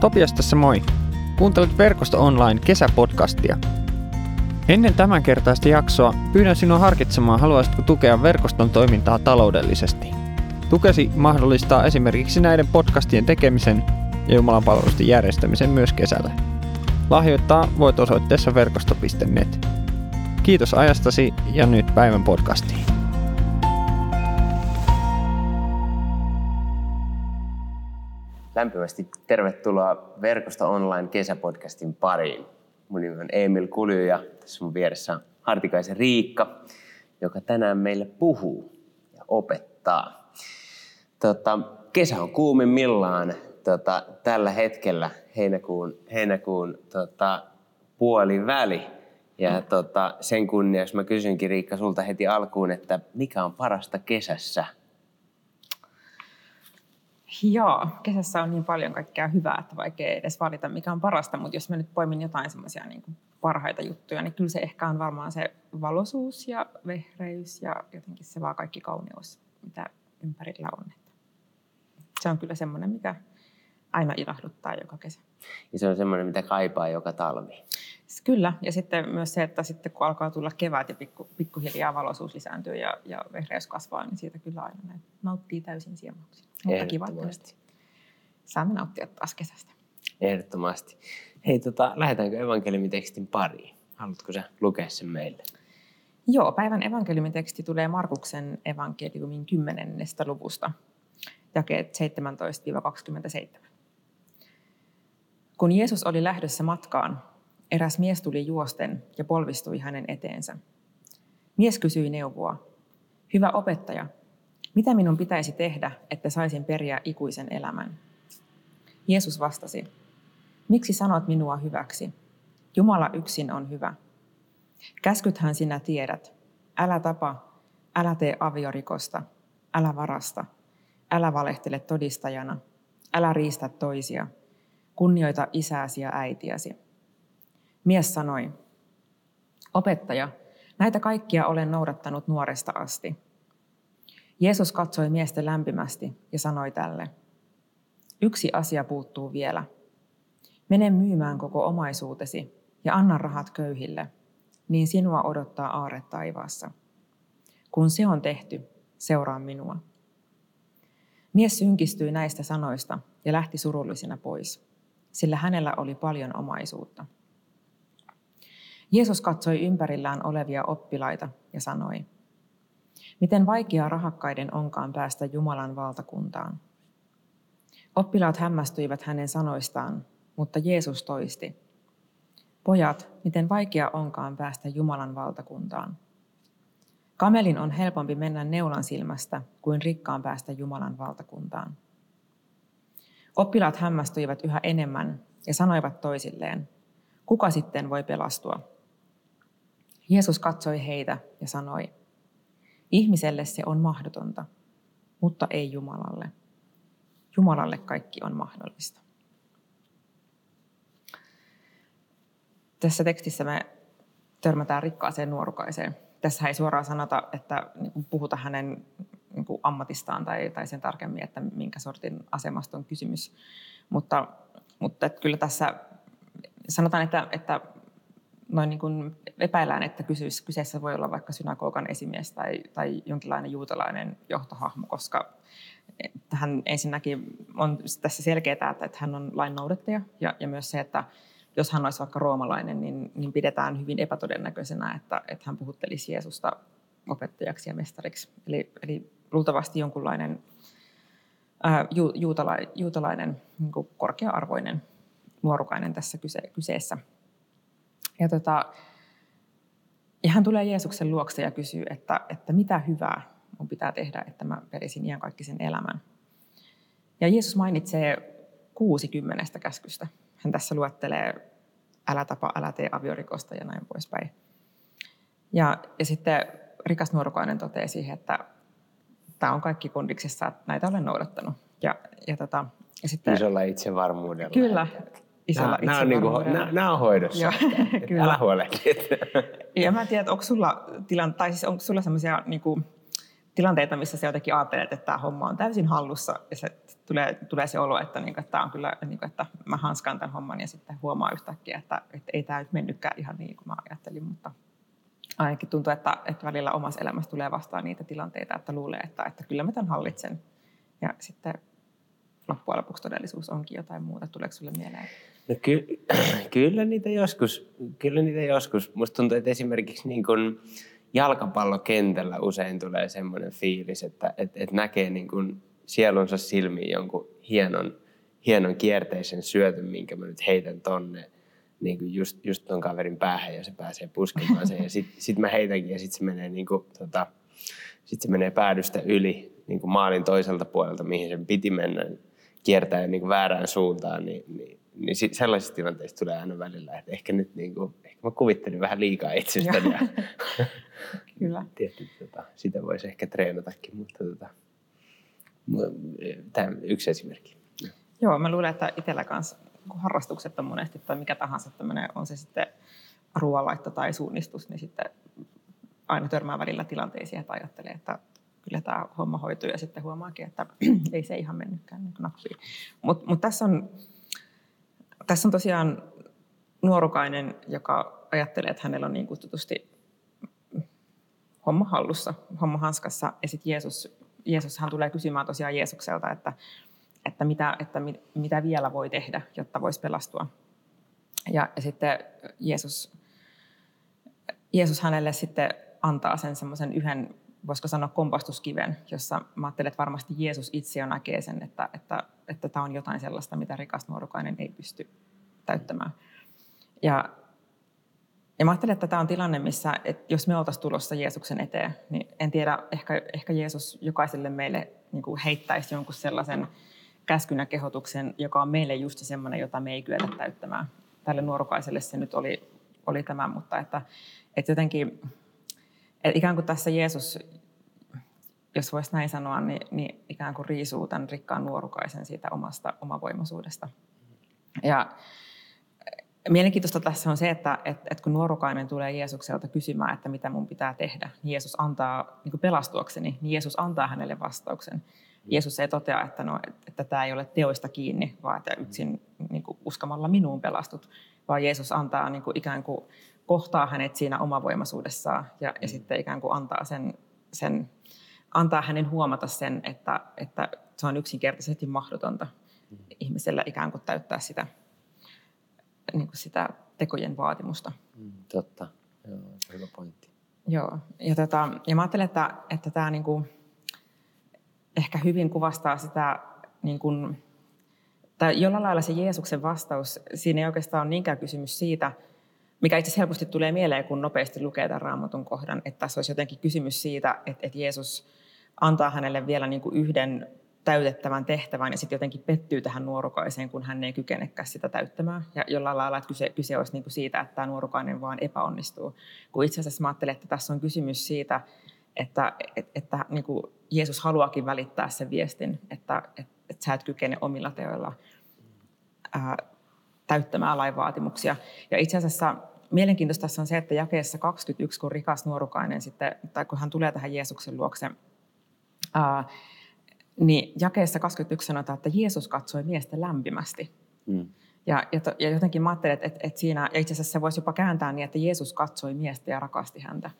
Topias tässä moi. Kuuntelet Verkosto Online kesäpodcastia. Ennen tämän kertaista jaksoa pyydän sinua harkitsemaan, haluaisitko tukea verkoston toimintaa taloudellisesti. Tukesi mahdollistaa esimerkiksi näiden podcastien tekemisen ja Jumalan palvelusten järjestämisen myös kesällä. Lahjoittaa voit osoitteessa verkosto.net. Kiitos ajastasi ja nyt päivän podcastiin. Lämpimästi tervetuloa Verkosto Online kesäpodcastin pariin. Mun nimi on Emil Kulju ja tässä mun vieressä on Hartikaisen Riikka, joka tänään meille puhuu ja opettaa. Tota, kesä on kuumimmillaan tota, tällä hetkellä heinäkuun, heinäkuun tota, puoliväli. Ja tota, sen kunniaksi mä kysynkin Riikka sulta heti alkuun, että mikä on parasta kesässä? Joo, kesässä on niin paljon kaikkea hyvää, että vaikea edes valita mikä on parasta, mutta jos mä nyt poimin jotain semmoisia niin parhaita juttuja, niin kyllä se ehkä on varmaan se valoisuus ja vehreys ja jotenkin se vaan kaikki kauneus, mitä ympärillä on. Se on kyllä semmoinen, mikä aina ilahduttaa joka kesä. Ja se on semmoinen, mitä kaipaa joka talvi. Kyllä, ja sitten myös se, että sitten kun alkaa tulla kevät ja pikku, pikkuhiljaa valoisuus lisääntyy ja, ja vehreys kasvaa, niin siitä kyllä aina näin nauttii täysin siemauksia. Mutta kiva, että saamme nauttia taas kesästä. Ehdottomasti. Hei, tota, lähdetäänkö evankeliumitekstin pariin? Haluatko sä lukea sen meille? Joo, päivän evankeliumiteksti tulee Markuksen evankeliumin 10. luvusta, jakeet 17-27. Kun Jeesus oli lähdössä matkaan, eräs mies tuli juosten ja polvistui hänen eteensä. Mies kysyi neuvoa. Hyvä opettaja, mitä minun pitäisi tehdä, että saisin periä ikuisen elämän? Jeesus vastasi, miksi sanot minua hyväksi? Jumala yksin on hyvä. Käskythän sinä tiedät. Älä tapa, älä tee aviorikosta, älä varasta, älä valehtele todistajana, älä riistä toisia, kunnioita isääsi ja äitiäsi. Mies sanoi, opettaja, näitä kaikkia olen noudattanut nuoresta asti. Jeesus katsoi miestä lämpimästi ja sanoi tälle, yksi asia puuttuu vielä. Mene myymään koko omaisuutesi ja anna rahat köyhille, niin sinua odottaa aare taivaassa. Kun se on tehty, seuraa minua. Mies synkistyi näistä sanoista ja lähti surullisena pois, sillä hänellä oli paljon omaisuutta. Jeesus katsoi ympärillään olevia oppilaita ja sanoi, miten vaikeaa rahakkaiden onkaan päästä Jumalan valtakuntaan. Oppilaat hämmästyivät hänen sanoistaan, mutta Jeesus toisti, pojat, miten vaikea onkaan päästä Jumalan valtakuntaan. Kamelin on helpompi mennä neulan silmästä kuin rikkaan päästä Jumalan valtakuntaan. Oppilaat hämmästyivät yhä enemmän ja sanoivat toisilleen, kuka sitten voi pelastua? Jeesus katsoi heitä ja sanoi, ihmiselle se on mahdotonta, mutta ei Jumalalle. Jumalalle kaikki on mahdollista. Tässä tekstissä me törmätään rikkaaseen nuorukaiseen. Tässä ei suoraan sanota, että niin puhuta hänen niin ammatistaan tai, tai sen tarkemmin, että minkä sortin asemasta on kysymys. Mutta, mutta kyllä tässä sanotaan, että, että noin niin kuin epäillään, että kyseessä voi olla vaikka synagogan esimies tai, tai jonkinlainen juutalainen johtohahmo, koska hän ensinnäkin on tässä selkeää, että hän on lain noudattaja ja, ja myös se, että jos hän olisi vaikka roomalainen, niin, niin pidetään hyvin epätodennäköisenä, että, että hän puhuttelisi Jeesusta opettajaksi ja mestariksi. Eli, eli luultavasti jonkunlainen ää, ju, juutala, juutalainen niin korkea-arvoinen nuorukainen tässä kyse, kyseessä. Ja, tota, ja hän tulee Jeesuksen luokse ja kysyy, että, että mitä hyvää mun pitää tehdä, että mä perisin iankaikkisen elämän. Ja Jeesus mainitsee 60 käskystä. Hän tässä luettelee älä tapa, älä tee aviorikosta ja näin poispäin. Ja, ja sitten rikas nuorukainen toteaa siihen, että tämä on kaikki kondiksessa, että näitä olen noudattanut. Ja, ja, tota, ja sitten, Isolla itsevarmuudella. Kyllä isolla nämä, on, niinku, nämä, nämä on hoidossa. Joo, kyllä. Älä huolehdi. ja mä en tiedä, onko sulla, tilan, tai siis onko sulla sellaisia niin kuin, tilanteita, missä se jotenkin ajattelet, että tämä homma on täysin hallussa ja se tulee, tulee se olo, että, niin kuin, että, tämä on kyllä, niin kuin, että mä hanskaan tämän homman ja sitten huomaa yhtäkkiä, että, että ei tämä nyt mennytkään ihan niin kuin mä ajattelin, mutta ainakin tuntuu, että, että välillä omassa elämässä tulee vastaan niitä tilanteita, että luulee, että, että kyllä mä tämän hallitsen. Ja sitten loppujen lopuksi todellisuus onkin jotain muuta. Tuleeko sinulle mieleen? No ky- kyllä niitä joskus, kyllä niitä joskus. Musta tuntuu, että esimerkiksi niin kun jalkapallokentällä usein tulee semmoinen fiilis, että et, et näkee niin kun sielunsa silmiin jonkun hienon, hienon kierteisen syötön, minkä mä nyt heitän tonne niin kuin just, just ton kaverin päähän ja se pääsee puskemaan sen. Ja sitten sit mä heitänkin ja sitten se menee, niin kuin, tota, sit se menee päädystä yli niin kuin maalin toiselta puolelta, mihin sen piti mennä, kiertää niin kuin väärään suuntaan. Niin, niin, niin sit sellaisissa tilanteissa tulee aina välillä, että ehkä nyt niin kuin, ehkä mä kuvittelin vähän liikaa itsestäni. Ja, Kyllä. Tietysti, tota, sitä voisi ehkä treenatakin, mutta tota, tämä yksi esimerkki. Joo, mä luulen, että itsellä kanssa harrastukset on monesti tai mikä tahansa tämmöinen, on se sitten ruoanlaitto tai suunnistus, niin sitten aina törmää välillä tilanteisiin, että ajattelee, että kyllä tämä homma hoituu ja sitten huomaakin, että ei se ihan mennytkään niin nappiin. Mutta mut tässä, on, tässä on tosiaan nuorukainen, joka ajattelee, että hänellä on niin kutsutusti homma hallussa, homma hanskassa. Ja sitten Jeesus, Jeesus hän tulee kysymään tosiaan Jeesukselta, että, että, mitä, että mit, mitä vielä voi tehdä, jotta voisi pelastua. Ja, ja sitten Jeesus, Jeesus hänelle sitten antaa sen semmoisen yhden, voisiko sanoa kompastuskiven, jossa mä ajattelen, että varmasti Jeesus itse jo näkee sen, että, että, että tämä on jotain sellaista, mitä rikas nuorukainen ei pysty täyttämään. Ja ja mä ajattelen, että tämä on tilanne, missä että jos me oltaisiin tulossa Jeesuksen eteen, niin en tiedä, ehkä, ehkä Jeesus jokaiselle meille niin kuin heittäisi jonkun sellaisen käskyn ja kehotuksen, joka on meille just semmoinen, jota me ei kyetä täyttämään. Tälle nuorukaiselle se nyt oli, oli tämä, mutta että, että jotenkin, että ikään kuin tässä Jeesus, jos voisi näin sanoa, niin, niin ikään kuin riisuu tämän rikkaan nuorukaisen siitä omasta omavoimaisuudesta. Ja Mielenkiintoista tässä on se, että, että, että kun nuorukainen tulee Jeesukselta kysymään, että mitä mun pitää tehdä, niin Jeesus antaa, niin kuin pelastuakseni, niin Jeesus antaa hänelle vastauksen. Jeesus ei totea, että, no, että tämä ei ole teoista kiinni, vaan että yksin niin kuin uskamalla minuun pelastut, vaan Jeesus antaa niin kuin ikään kuin kohtaa hänet siinä omavoimaisuudessaan ja, ja sitten ikään kuin antaa, sen, sen, antaa hänen huomata sen, että, että se on yksinkertaisesti mahdotonta ihmisellä ikään kuin täyttää sitä niin kuin sitä tekojen vaatimusta. Mm, totta, Joo, hyvä pointti. Joo, ja, tota, ja mä ajattelen, että, että tämä niin kuin, ehkä hyvin kuvastaa sitä, niin kuin, tai jollain lailla se Jeesuksen vastaus, siinä ei oikeastaan ole niinkään kysymys siitä, mikä itse asiassa helposti tulee mieleen, kun nopeasti lukee tämän raamatun kohdan, että tässä olisi jotenkin kysymys siitä, että, että Jeesus antaa hänelle vielä niin kuin yhden täytettävän tehtävän ja sitten jotenkin pettyy tähän nuorukaiseen, kun hän ei kykenekään sitä täyttämään. Ja jollain lailla, että kyse, kyse olisi niin kuin siitä, että tämä nuorukainen vaan epäonnistuu. Kun itse asiassa mä ajattelen, että tässä on kysymys siitä, että, että, että niin kuin Jeesus haluakin välittää sen viestin, että, että, että sä et kykene omilla teoilla ää, täyttämään lain vaatimuksia. Ja itse asiassa mielenkiintoista tässä on se, että jakeessa 21, kun rikas nuorukainen sitten, tai kun hän tulee tähän Jeesuksen luokse, ää, niin jakeessa 21 sanotaan, että Jeesus katsoi miestä lämpimästi. Mm. Ja, ja, to, ja jotenkin mä ajattelen, että, että, että siinä, ja itse asiassa se voisi jopa kääntää niin, että Jeesus katsoi miestä ja rakasti häntä. E,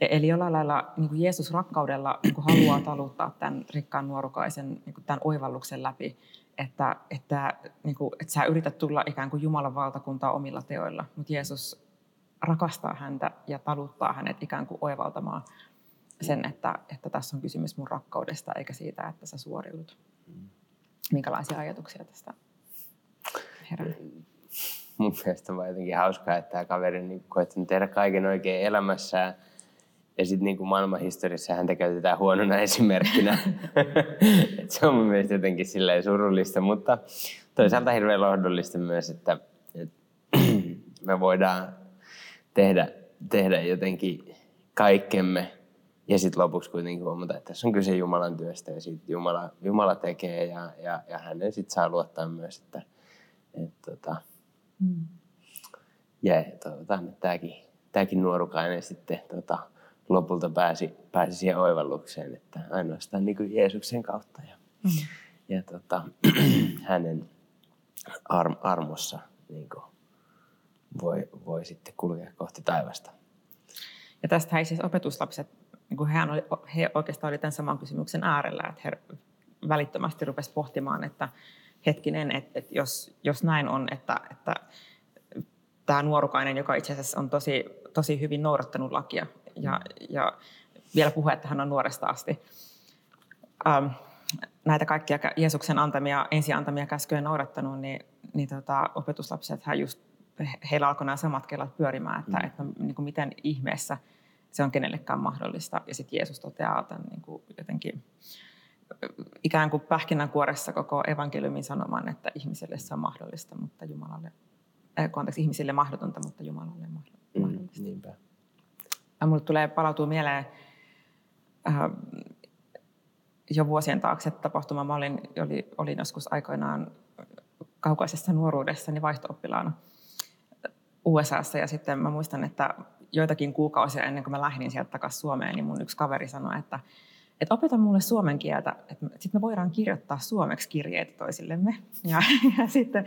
eli jollain lailla niin kuin Jeesus rakkaudella niin kuin haluaa taluttaa tämän rikkaan nuorukaisen niin kuin tämän oivalluksen läpi, että, että, niin kuin, että sä yrität tulla ikään kuin Jumalan valtakuntaa omilla teoilla, mutta Jeesus rakastaa häntä ja taluttaa hänet ikään kuin oivaltamaan sen, että, että tässä on kysymys mun rakkaudesta eikä siitä, että sä suoriudut. Minkälaisia ajatuksia tästä herää? Mun mielestä on jotenkin hauskaa, että tämä kaveri on niin koettanut tehdä kaiken oikein elämässään. Ja sitten niin maailmanhistoriassa häntä käytetään huonona esimerkkinä. Et se on mun mielestä jotenkin silleen surullista, mutta toisaalta hirveän lohdullista myös, että, että me voidaan tehdä, tehdä jotenkin kaikkemme ja sitten lopuksi kuitenkin huomata, että tässä on kyse Jumalan työstä ja siitä Jumala, Jumala tekee ja, ja, ja hänen sitten saa luottaa myös, että et, tota, mm. ja toivotaan, että tämäkin, tämäkin nuorukainen sitten tota, lopulta pääsi, pääsi siihen oivallukseen, että ainoastaan niin kuin Jeesuksen kautta ja, mm. ja tota, hänen arm, armossa niin kuin voi, voi sitten kulkea kohti taivasta. Ja tästä ei siis opetuslapset, niin kuin he, oli, he oikeastaan olivat tämän saman kysymyksen äärellä, että he välittömästi rupesivat pohtimaan, että hetkinen, että, että jos, jos näin on, että, että tämä nuorukainen, joka itse asiassa on tosi, tosi hyvin noudattanut lakia ja, ja vielä puhuu, että hän on nuoresta asti, ähm, näitä kaikkia Jeesuksen antamia, ensi antamia käskyjä noudattanut, niin, niin tota, opetuslapset hän just, heillä alkoi nämä samat kelat pyörimään, että, mm. että niin kuin miten ihmeessä se on kenellekään mahdollista. Ja sitten Jeesus toteaa tämän niin kuin jotenkin ikään kuin pähkinänkuoressa koko evankeliumin sanoman, että ihmiselle se on mahdollista, mutta Jumalalle, äh, anteeksi, ihmisille mahdotonta, mutta Jumalalle mahdollista. Mm, niinpä. Mulle tulee palautua mieleen äh, jo vuosien taakse tapahtuma. Mä olin, oli, olin joskus aikoinaan kaukaisessa nuoruudessani vaihto-oppilaana USAssa ja sitten mä muistan, että joitakin kuukausia ennen kuin mä lähdin sieltä takaisin Suomeen, niin mun yksi kaveri sanoi, että että opeta mulle suomen kieltä, että sitten me voidaan kirjoittaa suomeksi kirjeitä toisillemme. Ja, ja sitten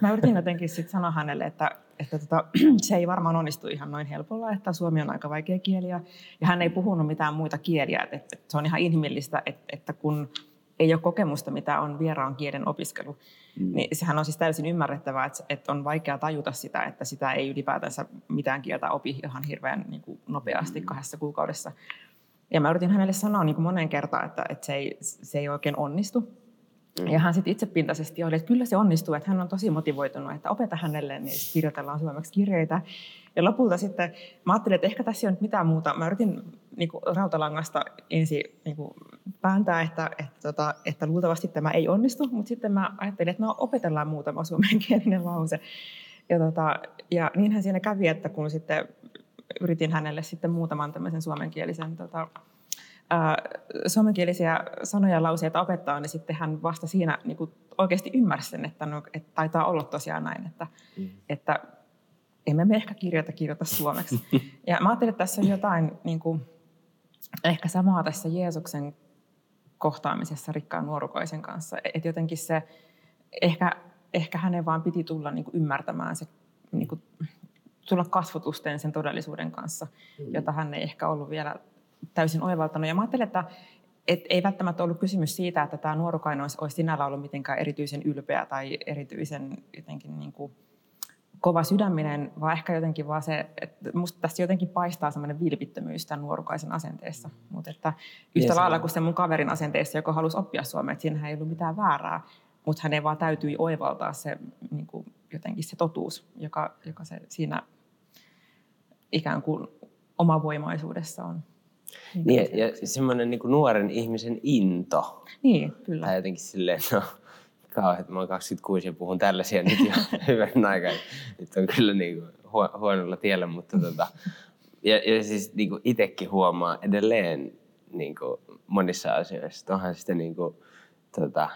mä yritin jotenkin sit sanoa hänelle, että, että tota, se ei varmaan onnistu ihan noin helpolla, että suomi on aika vaikea kieli. Ja, ja hän ei puhunut mitään muita kieliä, että, että se on ihan inhimillistä, että, että kun ei ole kokemusta, mitä on vieraan kielen opiskelu, mm. niin sehän on siis täysin ymmärrettävää, että, että on vaikea tajuta sitä, että sitä ei ylipäätänsä mitään kieltä opi ihan hirveän niin kuin nopeasti mm. kahdessa kuukaudessa. Ja mä yritin hänelle sanoa niin kuin moneen kertaan, että, että se, ei, se ei oikein onnistu. Mm. Ja hän sitten itsepintaisesti oli, että kyllä se onnistuu, että hän on tosi motivoitunut, että opeta hänelle, niin kirjoitellaan suomeksi kirjeitä. Ja lopulta sitten mä ajattelin, että ehkä tässä ei ole mitään muuta. Mä yritin niin kuin rautalangasta ensin niin kuin pääntää, että, että, tota, että luultavasti tämä ei onnistu, mutta sitten mä ajattelin, että no opetellaan muutama suomenkielinen lause. Ja, tota, ja niinhän siinä kävi, että kun sitten yritin hänelle sitten muutaman tämmöisen suomenkielisen tota, ää, suomenkielisiä sanoja ja lauseita opettaa, niin sitten hän vasta siinä niin kuin oikeasti ymmärsi sen, että, no, että taitaa olla tosiaan näin, että, mm. että emme me ehkä kirjoita kirjoita suomeksi. Ja mä ajattelin, että tässä on jotain niin kuin, ehkä samaa tässä Jeesuksen kohtaamisessa rikkaan nuorukoisen kanssa. Että jotenkin se, ehkä, ehkä hänen vaan piti tulla niin kuin ymmärtämään se niin kuin, tulla kasvotusten sen todellisuuden kanssa, mm. jota hän ei ehkä ollut vielä täysin oivaltanut. Ja mä ajattelen, että et ei välttämättä ollut kysymys siitä, että tämä nuorukainen olisi, olisi sinällä ollut mitenkään erityisen ylpeä tai erityisen jotenkin niin kuin kova sydäminen, vaan ehkä jotenkin vaan se, että musta tässä jotenkin paistaa semmoinen vilpittömyys tämän nuorukaisen asenteessa. Mutta että yhtä yes, lailla kuin se mun kaverin asenteessa, joka halusi oppia suomea, että siinähän ei ollut mitään väärää, mutta hänen vaan täytyi oivaltaa se niin kuin jotenkin se totuus, joka, joka se siinä ikään kuin omavoimaisuudessa on. Niin, niin ja, ja semmoinen niin nuoren ihmisen into. Niin, kyllä. Tai jotenkin silleen, no kauhean, mä oon 26 ja puhun tällaisia nyt jo hyvän aikaa. Nyt on kyllä niin kuin huonolla tiellä, mutta tota, ja, ja siis niin kuin itsekin huomaa edelleen niin kuin monissa asioissa. Onhan sitten niin kuin, tota,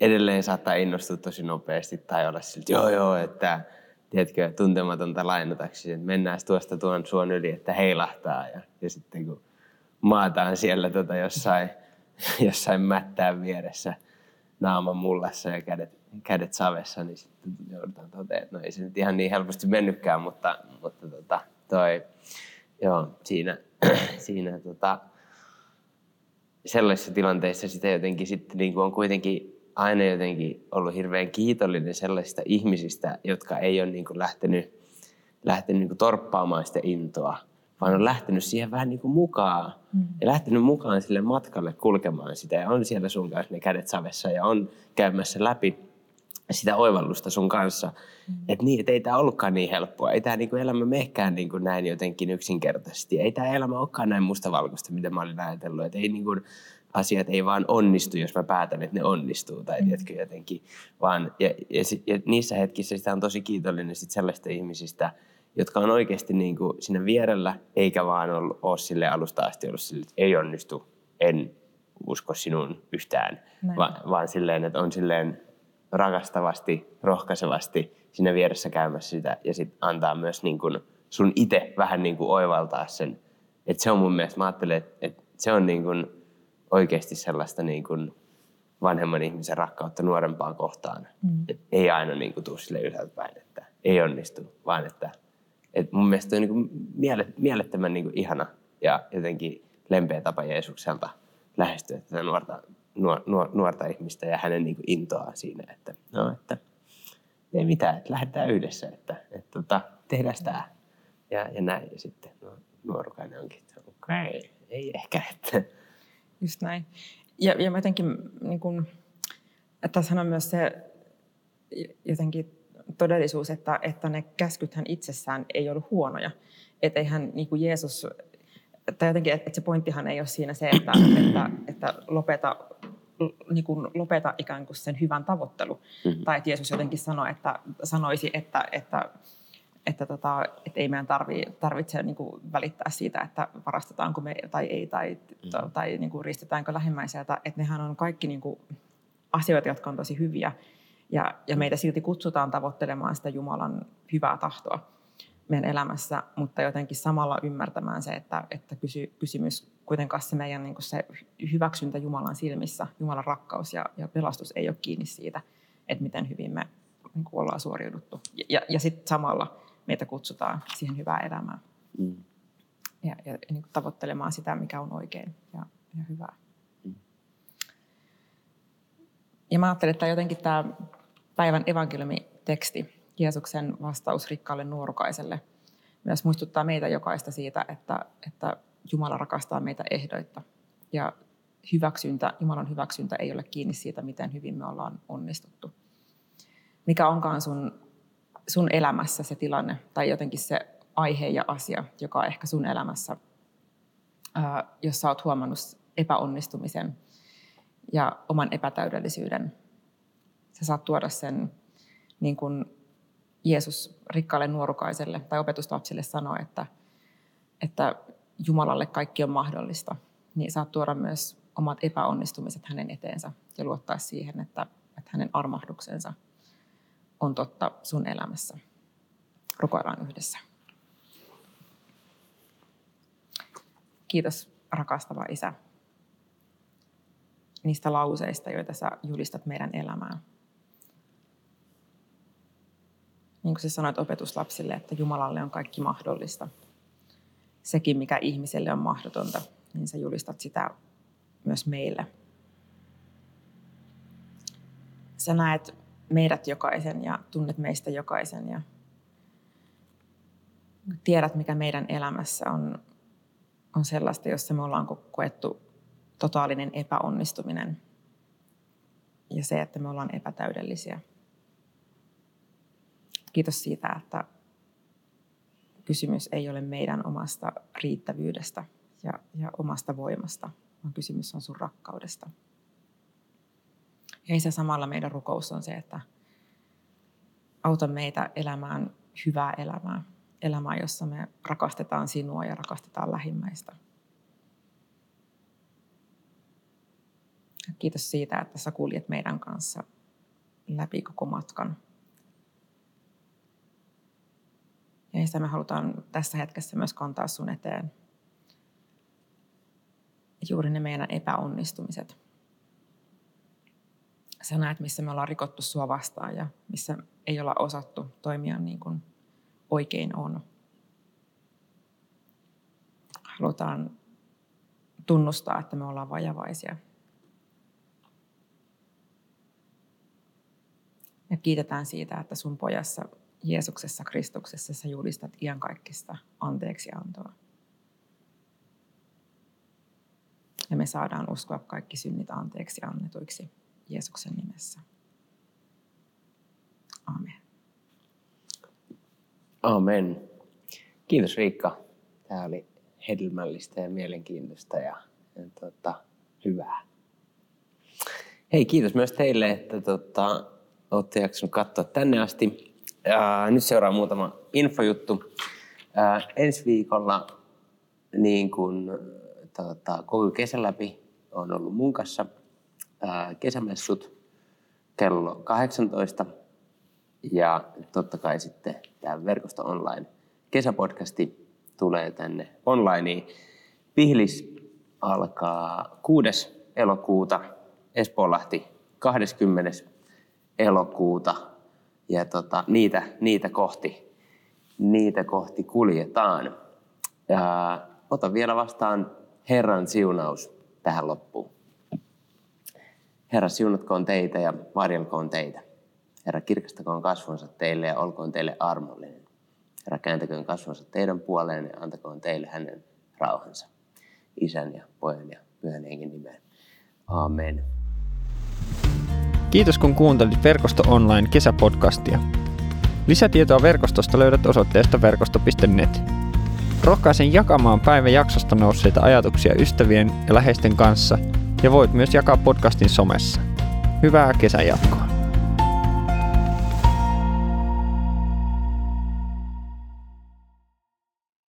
edelleen saattaa innostua tosi nopeasti tai olla siltä, joo joo, että tiedätkö, tuntematonta lainataksi, että mennään tuosta tuon suon yli, että heilahtaa. Ja, ja sitten kun maataan siellä tota jossain, jossain mättään vieressä naama mullassa ja kädet, kädet savessa, niin sitten joudutaan toteen, että no ei se nyt ihan niin helposti mennytkään, mutta, mutta tota, toi, joo, siinä, siinä tota, sellaisissa tilanteissa sitä jotenkin sitten niin kuin on kuitenkin aina jotenkin ollut hirveän kiitollinen sellaisista ihmisistä, jotka ei ole niin kuin lähtenyt, lähtenyt niin kuin torppaamaan sitä intoa, vaan on lähtenyt siihen vähän niin kuin mukaan. Mm. Ja lähtenyt mukaan sille matkalle kulkemaan sitä ja on siellä sun kanssa ne kädet savessa ja on käymässä läpi sitä oivallusta sun kanssa. Mm. Että niin, et ei tämä ollutkaan niin helppoa. Ei tämä niinku elämä mehkään niinku näin jotenkin yksinkertaisesti. Ei tämä elämä olekaan näin mustavalkoista, mitä mä olin ajatellut. Et ei niinku, asiat ei vaan onnistu, jos mä päätän, että ne onnistuu tai mm. tiedätkö, jotenkin. Vaan, ja, ja, ja, niissä hetkissä sitä on tosi kiitollinen sit sellaista ihmisistä, jotka on oikeasti niin kuin siinä vierellä, eikä vaan ollut, ole sille alusta asti ollut sille, että ei onnistu, en usko sinun yhtään, Va, vaan silleen, että on silleen rakastavasti, rohkaisevasti siinä vieressä käymässä sitä ja sitten antaa myös niin kuin sun itse vähän niin kuin oivaltaa sen Et se on mun mielestä, mä ajattelen, että, että se on niin kuin oikeasti sellaista niin kuin vanhemman ihmisen rakkautta nuorempaa kohtaan. Mm. Et ei aina niin kuin tule sille ylhäältä päin, että ei onnistu, vaan että, että mun mielestä on niin kuin mielettömän niin kuin ihana ja jotenkin lempeä tapa Jeesukselta lähestyä tätä nuorta, nuor, nuor, nuorta ihmistä ja hänen niin kuin intoa siinä, että, no, että ei mitään, että lähdetään yhdessä, että, että, että tota, tehdään tämä ja, ja näin. Ja sitten no, nuorukainen onkin, että okei, okay, ei ehkä. Että. Just näin. Ja, ja mä jotenkin, niin kun, että tässä on myös se jotenkin todellisuus, että, että ne käskythän itsessään ei ollut huonoja. Että eihän niin kuin Jeesus, tai jotenkin, että se pointtihan ei ole siinä se, että, että, että lopeta niin kuin lopeta ikään kuin sen hyvän tavoittelu. Mm-hmm. Tai että Jeesus jotenkin sanoi, että, sanoisi, että, että, että, tota, että ei meidän tarvi, tarvitse niin kuin välittää siitä, että varastetaanko me tai ei, tai, mm-hmm. tai niin kuin ristetäänkö lähimmäisiä. Että nehän on kaikki niin kuin asioita, jotka on tosi hyviä. Ja, ja meitä silti kutsutaan tavoittelemaan sitä Jumalan hyvää tahtoa meidän elämässä, mutta jotenkin samalla ymmärtämään se, että, että kysy, kysymys kuitenkaan se meidän niin se hyväksyntä Jumalan silmissä, Jumalan rakkaus ja, ja pelastus ei ole kiinni siitä, että miten hyvin me niin kuin ollaan suoriuduttu. Ja, ja sitten samalla meitä kutsutaan siihen hyvään elämään mm. ja, ja niin kuin tavoittelemaan sitä, mikä on oikein ja, ja hyvää. Mm. Ja mä ajattelen, että jotenkin tämä päivän evankeliumiteksti, Jeesuksen vastaus rikkaalle nuorukaiselle, myös muistuttaa meitä jokaista siitä, että, että Jumala rakastaa meitä ehdoitta. Ja hyväksyntä, Jumalan hyväksyntä ei ole kiinni siitä, miten hyvin me ollaan onnistuttu. Mikä onkaan sun, sun elämässä se tilanne tai jotenkin se aihe ja asia, joka on ehkä sun elämässä, ää, jos sä oot huomannut epäonnistumisen ja oman epätäydellisyyden. Sä saat tuoda sen, niin kuin Jeesus rikkaalle nuorukaiselle tai opetuslapsille sanoi, että, että Jumalalle kaikki on mahdollista, niin saat tuoda myös omat epäonnistumiset hänen eteensä ja luottaa siihen, että, että hänen armahduksensa on totta sun elämässä. Rukoillaan yhdessä. Kiitos rakastava Isä niistä lauseista, joita sä julistat meidän elämään. Niin kuin sä sanoit opetuslapsille, että Jumalalle on kaikki mahdollista – sekin, mikä ihmiselle on mahdotonta, niin sä julistat sitä myös meille. Sä näet meidät jokaisen ja tunnet meistä jokaisen ja tiedät, mikä meidän elämässä on, on sellaista, jossa me ollaan koettu totaalinen epäonnistuminen ja se, että me ollaan epätäydellisiä. Kiitos siitä, että kysymys ei ole meidän omasta riittävyydestä ja, ja omasta voimasta, vaan kysymys on sun rakkaudesta. Ja se samalla meidän rukous on se, että auta meitä elämään hyvää elämää. Elämää, jossa me rakastetaan sinua ja rakastetaan lähimmäistä. Kiitos siitä, että sä kuljet meidän kanssa läpi koko matkan. Ja sitä me halutaan tässä hetkessä myös kantaa sun eteen. Juuri ne meidän epäonnistumiset. Sä näet, missä me ollaan rikottu sua vastaan ja missä ei olla osattu toimia niin kuin oikein on. Halutaan tunnustaa, että me ollaan vajavaisia. Ja kiitetään siitä, että sun pojassa Jeesuksessa Kristuksessa sä julistat iankaikkista anteeksiantoa. Ja me saadaan uskoa kaikki synnit anteeksi annetuiksi Jeesuksen nimessä. Amen. Amen. Kiitos Riikka. Tämä oli hedelmällistä ja mielenkiintoista ja, ja tota, hyvää. Hei, kiitos myös teille, että tota, olette jaksanut katsoa tänne asti. Ja nyt seuraa muutama infojuttu. Ää, ensi viikolla niin kun, tota, koko kesän läpi on ollut mun kanssa kesämessut kello 18. Ja totta kai sitten tämä verkosto online kesäpodcasti tulee tänne online Pihlis alkaa 6. elokuuta, Espoolahti 20. elokuuta ja tota, niitä, niitä, kohti, niitä kohti kuljetaan. Ja otan vielä vastaan Herran siunaus tähän loppuun. Herra, siunatkoon teitä ja varjelkoon teitä. Herra, kirkastakoon kasvonsa teille ja olkoon teille armollinen. Herra, kääntäköön kasvonsa teidän puoleen ja antakoon teille hänen rauhansa. Isän ja pojan ja pyhän hengen nimeen. Amen. Kiitos kun kuuntelit Verkosto Online kesäpodcastia. Lisätietoa verkostosta löydät osoitteesta verkosto.net. Rohkaisen jakamaan päivän jaksosta nousseita ajatuksia ystävien ja läheisten kanssa ja voit myös jakaa podcastin somessa. Hyvää kesän jatkoa.